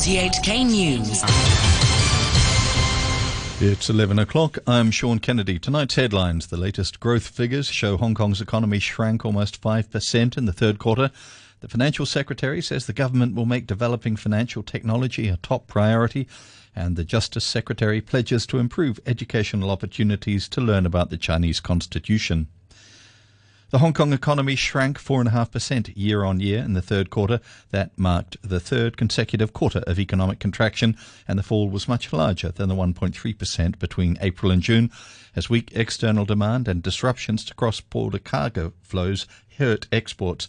RTHK News. It's 11 o'clock. I'm Sean Kennedy. Tonight's headlines. The latest growth figures show Hong Kong's economy shrank almost 5% in the third quarter. The financial secretary says the government will make developing financial technology a top priority. And the Justice Secretary pledges to improve educational opportunities to learn about the Chinese Constitution. The Hong Kong economy shrank 4.5% year on year in the third quarter. That marked the third consecutive quarter of economic contraction, and the fall was much larger than the 1.3% between April and June, as weak external demand and disruptions to cross border cargo flows hurt exports.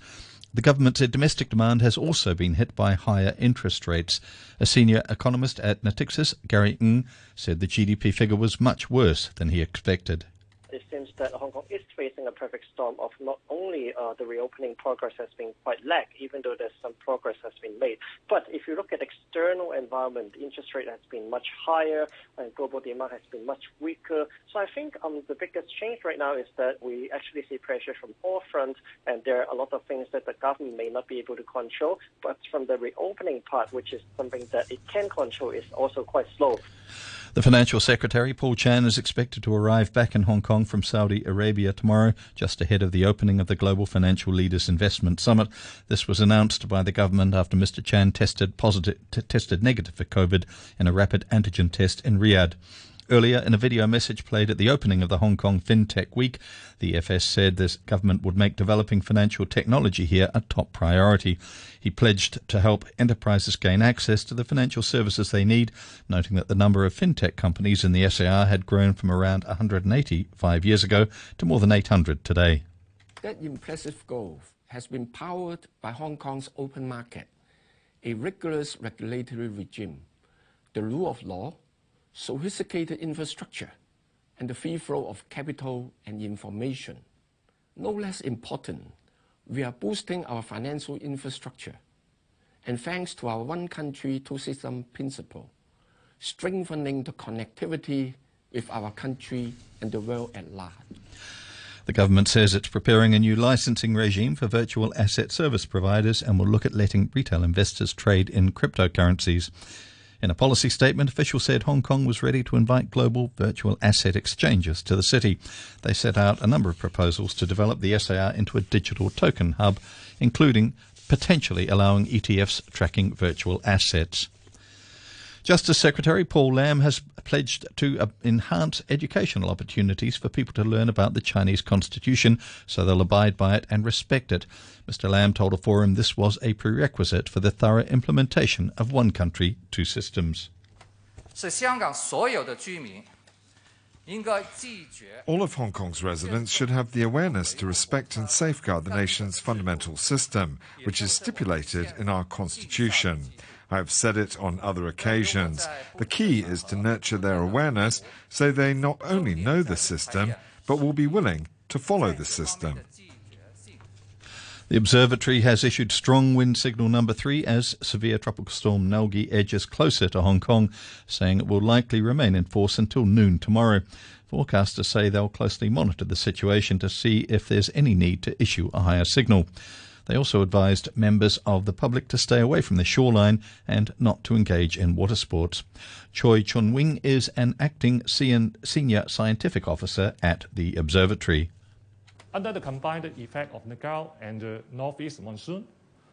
The government said domestic demand has also been hit by higher interest rates. A senior economist at Natixis, Gary Ng, said the GDP figure was much worse than he expected that Hong Kong is facing a perfect storm of not only uh, the reopening progress has been quite lag, even though there's some progress has been made, but if you look at external environment, interest rate has been much higher and global demand has been much weaker. So I think um, the biggest change right now is that we actually see pressure from all fronts, and there are a lot of things that the government may not be able to control, but from the reopening part, which is something that it can control, is also quite slow. The Financial Secretary, Paul Chan, is expected to arrive back in Hong Kong from Saudi Arabia tomorrow, just ahead of the opening of the Global Financial Leaders Investment Summit. This was announced by the government after Mr. Chan tested positive, t- tested negative for COVID in a rapid antigen test in Riyadh. Earlier, in a video message played at the opening of the Hong Kong FinTech Week, the FS said this government would make developing financial technology here a top priority. He pledged to help enterprises gain access to the financial services they need, noting that the number of fintech companies in the SAR had grown from around 180 five years ago to more than 800 today. That impressive growth has been powered by Hong Kong's open market, a rigorous regulatory regime, the rule of law, sophisticated infrastructure, and the free flow of capital and information. No less important, we are boosting our financial infrastructure. And thanks to our one country, two system principle, strengthening the connectivity with our country and the world at large. The government says it's preparing a new licensing regime for virtual asset service providers and will look at letting retail investors trade in cryptocurrencies. In a policy statement, officials said Hong Kong was ready to invite global virtual asset exchanges to the city. They set out a number of proposals to develop the SAR into a digital token hub, including potentially allowing ETFs tracking virtual assets. Justice Secretary Paul Lam has pledged to uh, enhance educational opportunities for people to learn about the Chinese Constitution so they'll abide by it and respect it. Mr. Lam told a forum this was a prerequisite for the thorough implementation of one country, two systems. All of Hong Kong's residents should have the awareness to respect and safeguard the nation's fundamental system, which is stipulated in our constitution. I have said it on other occasions. The key is to nurture their awareness so they not only know the system, but will be willing to follow the system. The observatory has issued strong wind signal number three as severe tropical storm Nalgae edges closer to Hong Kong, saying it will likely remain in force until noon tomorrow. Forecasters say they'll closely monitor the situation to see if there's any need to issue a higher signal. They also advised members of the public to stay away from the shoreline and not to engage in water sports. Choi Chun Wing is an acting senior scientific officer at the observatory. Under the combined effect of Nalgae and the northeast monsoon,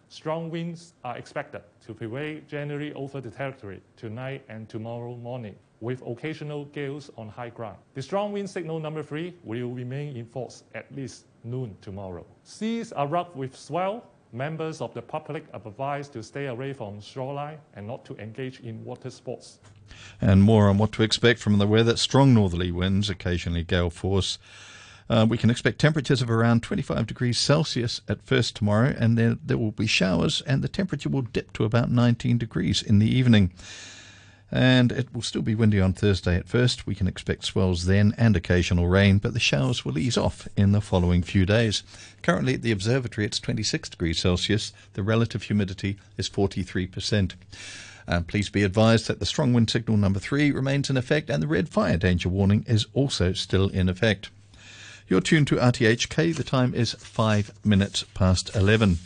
strong winds are expected to prevail generally over the territory tonight and tomorrow morning, with occasional gales on high ground. The strong wind signal number three will remain in force at least noon tomorrow. Seas are rough with swell. Members of the public are advised to stay away from shoreline and not to engage in water sports. And more on what to expect from the weather. Strong northerly winds, occasionally gale force. Uh, we can expect temperatures of around 25 degrees Celsius at first tomorrow, and then there will be showers, and the temperature will dip to about 19 degrees in the evening and it will still be windy on Thursday at first. We can expect swells then and occasional rain, but the showers will ease off in the following few days. Currently at the observatory, it's 26 degrees Celsius. The relative humidity is 43%. Uh, please be advised that the strong wind signal number three remains in effect and the red fire danger warning is also still in effect. You're tuned to RTHK. The time is five minutes past 11.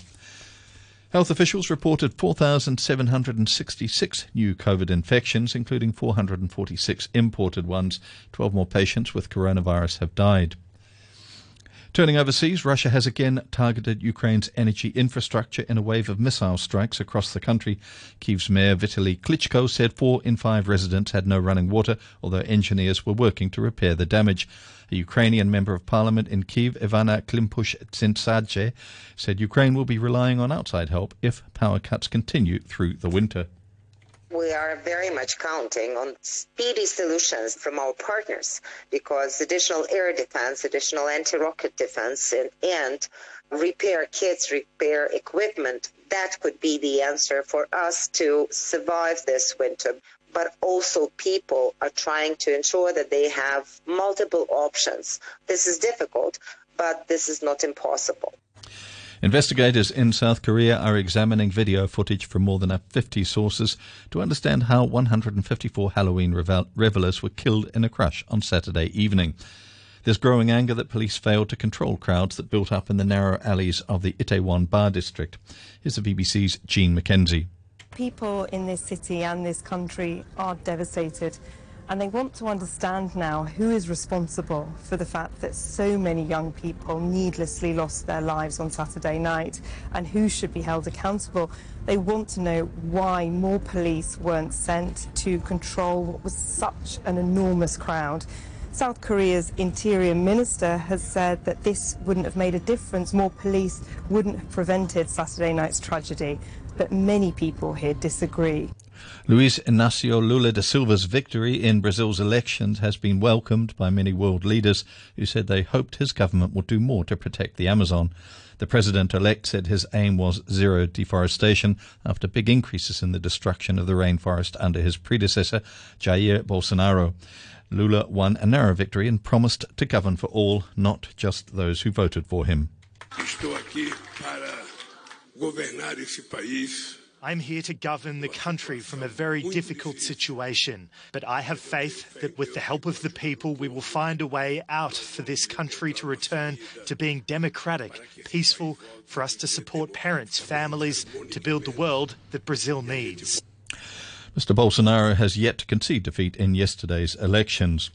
Health officials reported 4,766 new COVID infections, including 446 imported ones. 12 more patients with coronavirus have died. Turning overseas, Russia has again targeted Ukraine's energy infrastructure in a wave of missile strikes across the country. Kyiv's mayor Vitaly Klitschko said four in five residents had no running water, although engineers were working to repair the damage. A Ukrainian member of parliament in Kiev, Ivanna Klympush-Tsintsadze, said Ukraine will be relying on outside help if power cuts continue through the winter. We are very much counting on speedy solutions from our partners because additional air defense, additional anti-rocket defense, and, and repair kits, repair equipment, that could be the answer for us to survive this winter but also people are trying to ensure that they have multiple options. This is difficult, but this is not impossible. Investigators in South Korea are examining video footage from more than 50 sources to understand how 154 Halloween revel- revelers were killed in a crush on Saturday evening. There's growing anger that police failed to control crowds that built up in the narrow alleys of the Itaewon Bar district. Here's the BBC's Jean Mackenzie. People in this city and this country are devastated and they want to understand now who is responsible for the fact that so many young people needlessly lost their lives on Saturday night and who should be held accountable. They want to know why more police weren't sent to control what was such an enormous crowd. South Korea's interior minister has said that this wouldn't have made a difference, more police wouldn't have prevented Saturday night's tragedy but many people here disagree. Luiz Inácio Lula da Silva's victory in Brazil's elections has been welcomed by many world leaders who said they hoped his government would do more to protect the Amazon. The president elect said his aim was zero deforestation after big increases in the destruction of the rainforest under his predecessor, Jair Bolsonaro. Lula won a narrow victory and promised to govern for all, not just those who voted for him. Estou aqui para governar esse país. I'm here to govern the country from a very difficult situation, but I have faith that with the help of the people, we will find a way out for this country to return to being democratic, peaceful, for us to support parents, families, to build the world that Brazil needs. Mr. Bolsonaro has yet to concede defeat in yesterday's elections.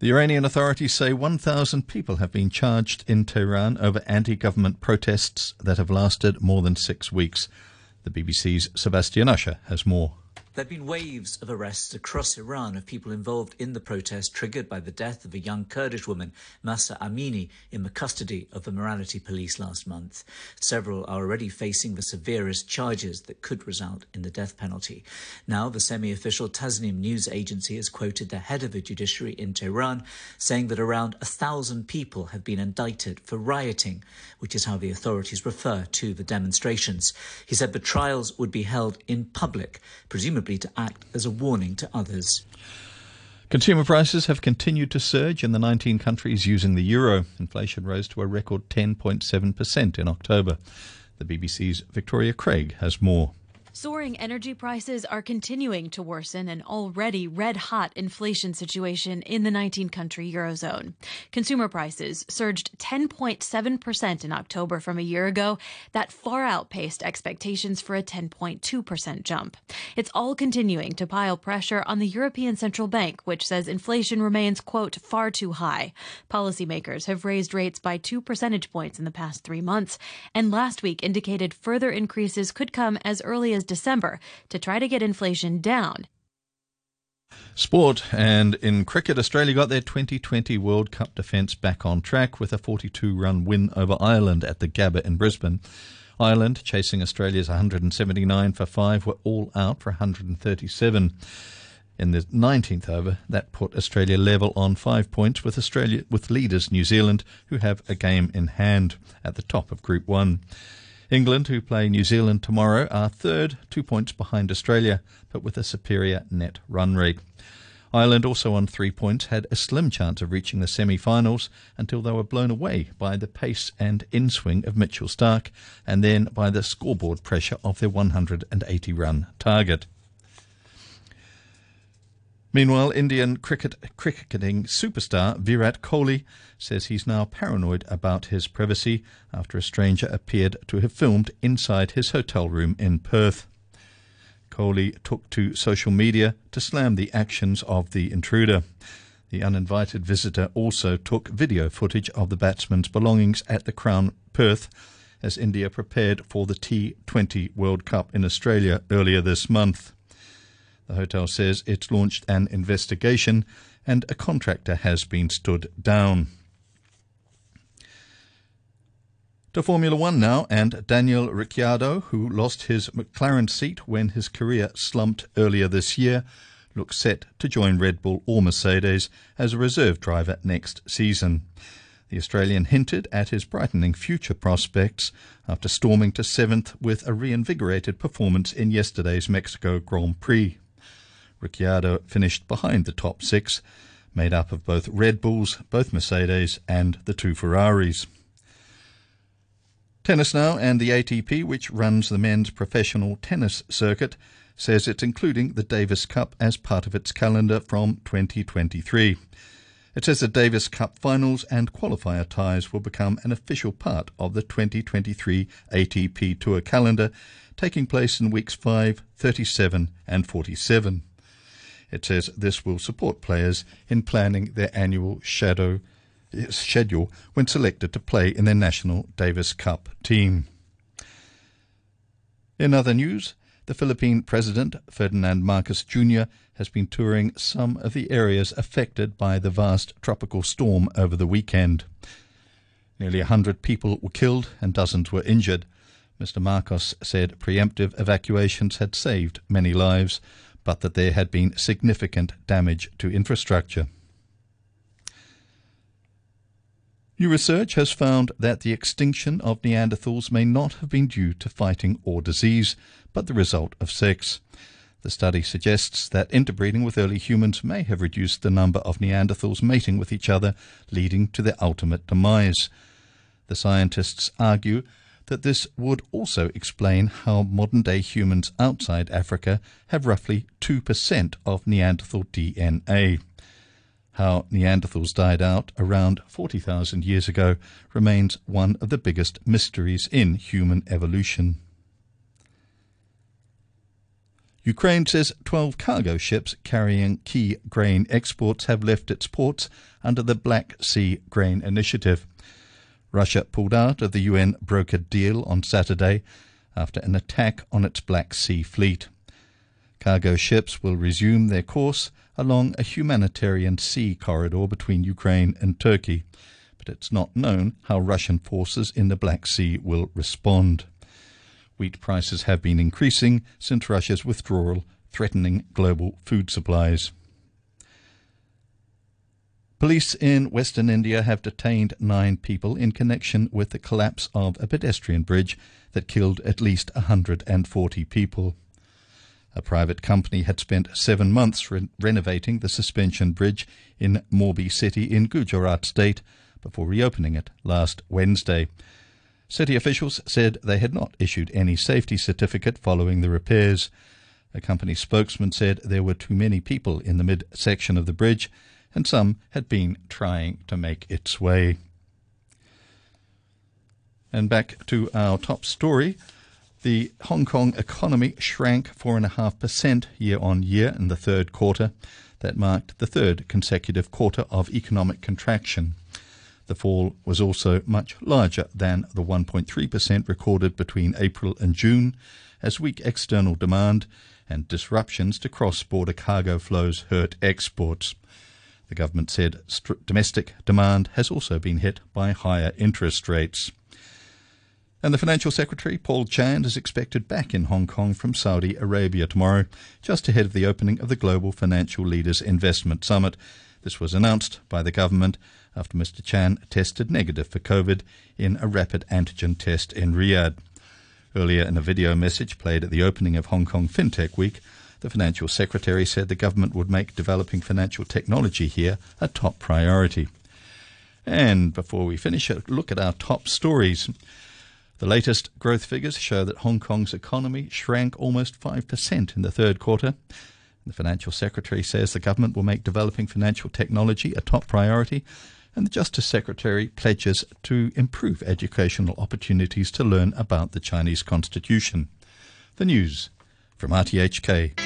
The Iranian authorities say 1,000 people have been charged in Tehran over anti government protests that have lasted more than six weeks. The BBC's Sebastian Usher has more. There have been waves of arrests across Iran of people involved in the protest triggered by the death of a young Kurdish woman, Mahsa Amini, in the custody of the morality police last month. Several are already facing the severest charges that could result in the death penalty. Now, the semi official Tasnim news agency has quoted the head of the judiciary in Tehran saying that around a thousand people have been indicted for rioting, which is how the authorities refer to the demonstrations. He said the trials would be held in public, presumably to act as a warning to others. Consumer prices have continued to surge in the 19 countries using the euro. Inflation rose to a record 10.7% in October. The BBC's Victoria Craig has more. Soaring energy prices are continuing to worsen an already red hot inflation situation in the 19 country Eurozone. Consumer prices surged 10.7% in October from a year ago. That far outpaced expectations for a 10.2% jump. It's all continuing to pile pressure on the European Central Bank, which says inflation remains, quote, far too high. Policymakers have raised rates by two percentage points in the past three months, and last week indicated further increases could come as early as December to try to get inflation down. Sport and in cricket, Australia got their 2020 World Cup defence back on track with a 42 run win over Ireland at the Gabba in Brisbane. Ireland, chasing Australia's 179 for 5, were all out for 137. In the 19th over, that put Australia level on five points with Australia with leaders New Zealand, who have a game in hand at the top of Group One. England, who play New Zealand tomorrow, are third, two points behind Australia, but with a superior net run rate. Ireland, also on three points, had a slim chance of reaching the semi finals until they were blown away by the pace and inswing of Mitchell Starc and then by the scoreboard pressure of their 180 run target. Meanwhile, Indian cricket cricketing superstar Virat Kohli says he's now paranoid about his privacy after a stranger appeared to have filmed inside his hotel room in Perth. Kohli took to social media to slam the actions of the intruder. The uninvited visitor also took video footage of the batsman's belongings at the Crown Perth as India prepared for the T20 World Cup in Australia earlier this month. The hotel says it's launched an investigation and a contractor has been stood down. To Formula One now, and Daniel Ricciardo, who lost his McLaren seat when his career slumped earlier this year, looks set to join Red Bull or Mercedes as a reserve driver next season. The Australian hinted at his brightening future prospects after storming to seventh with a reinvigorated performance in yesterday's Mexico Grand Prix. Ricciardo finished behind the top six, made up of both Red Bulls, both Mercedes, and the two Ferraris. Tennis now, and the ATP, which runs the men's professional tennis circuit, says it's including the Davis Cup as part of its calendar from 2023. It says the Davis Cup finals and qualifier ties will become an official part of the 2023 ATP Tour calendar, taking place in weeks 5, 37, and 47. It says this will support players in planning their annual shadow schedule when selected to play in their national Davis Cup team. In other news, the Philippine President, Ferdinand Marcos Jr., has been touring some of the areas affected by the vast tropical storm over the weekend. Nearly a hundred people were killed and dozens were injured. Mr. Marcos said preemptive evacuations had saved many lives, but that there had been significant damage to infrastructure. New research has found that the extinction of Neanderthals may not have been due to fighting or disease, but the result of sex. The study suggests that interbreeding with early humans may have reduced the number of Neanderthals mating with each other, leading to their ultimate demise. The scientists argue that this would also explain how modern day humans outside Africa have roughly 2% of Neanderthal DNA. How Neanderthals died out around 40,000 years ago remains one of the biggest mysteries in human evolution. Ukraine says 12 cargo ships carrying key grain exports have left its ports under the Black Sea Grain Initiative. Russia pulled out of the UN brokered deal on Saturday after an attack on its Black Sea fleet. Cargo ships will resume their course along a humanitarian sea corridor between Ukraine and Turkey, but it's not known how Russian forces in the Black Sea will respond. Wheat prices have been increasing since Russia's withdrawal, threatening global food supplies. Police in Western India have detained nine people in connection with the collapse of a pedestrian bridge that killed at least 140 people. A private company had spent seven months re- renovating the suspension bridge in Morbi city in Gujarat state before reopening it last Wednesday. City officials said they had not issued any safety certificate following the repairs. A company spokesman said there were too many people in the mid section of the bridge and some had been trying to make its way. And back to our top story. The Hong Kong economy shrank 4.5% year on year in the third quarter. That marked the third consecutive quarter of economic contraction. The fall was also much larger than the 1.3% recorded between April and June, as weak external demand and disruptions to cross border cargo flows hurt exports. The government said st- domestic demand has also been hit by higher interest rates. And the Financial Secretary, Paul Chan, is expected back in Hong Kong from Saudi Arabia tomorrow, just ahead of the opening of the Global Financial Leaders Investment Summit. This was announced by the government after Mr. Chan tested negative for COVID in a rapid antigen test in Riyadh. Earlier in a video message played at the opening of Hong Kong FinTech Week, the financial secretary said the government would make developing financial technology here a top priority. And before we finish, a look at our top stories. The latest growth figures show that Hong Kong's economy shrank almost 5% in the third quarter. The Financial Secretary says the government will make developing financial technology a top priority, and the Justice Secretary pledges to improve educational opportunities to learn about the Chinese Constitution. The news from RTHK. RTHK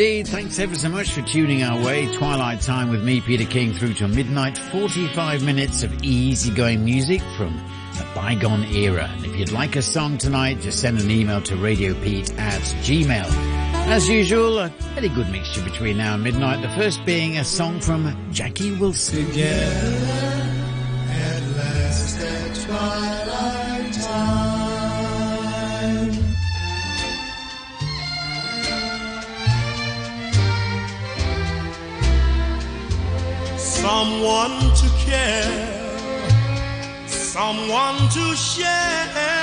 Indeed, thanks ever so much for tuning our way. Twilight Time with me, Peter King, through to midnight. 45 minutes of easygoing music from a bygone era. And if you'd like a song tonight, just send an email to radiopete at gmail. As usual, a very good mixture between now and midnight. The first being a song from Jackie Wilson. Together Someone to care. Someone to share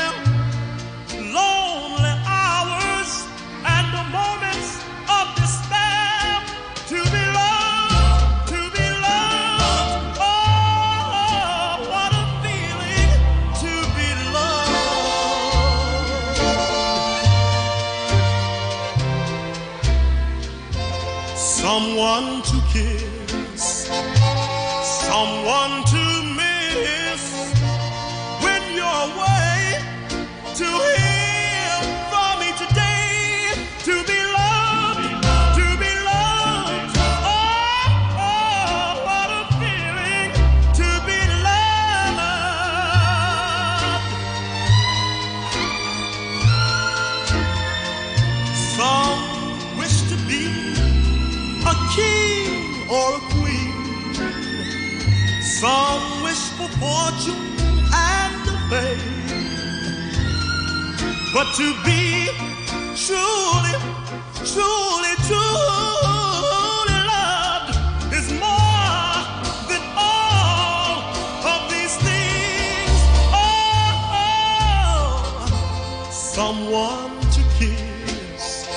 someone to kiss,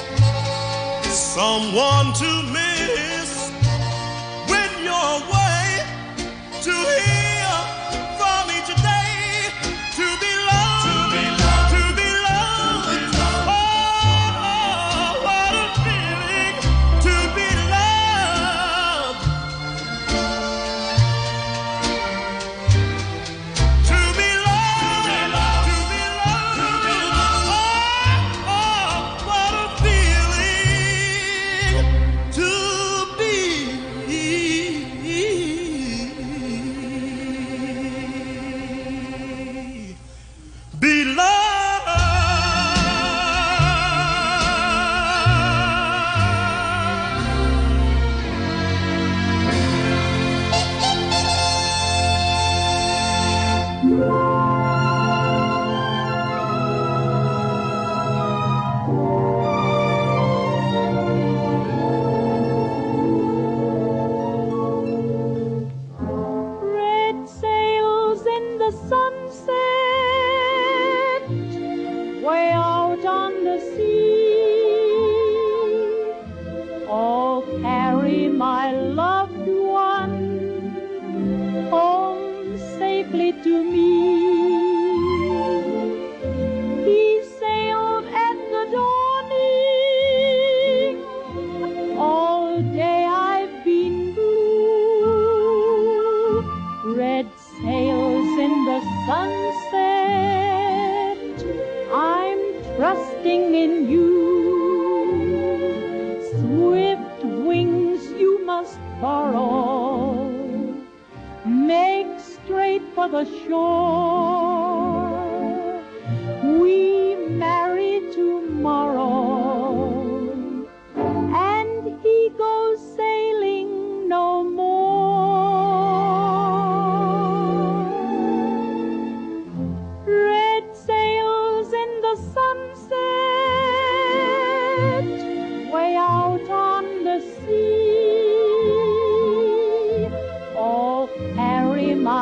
someone to the shore.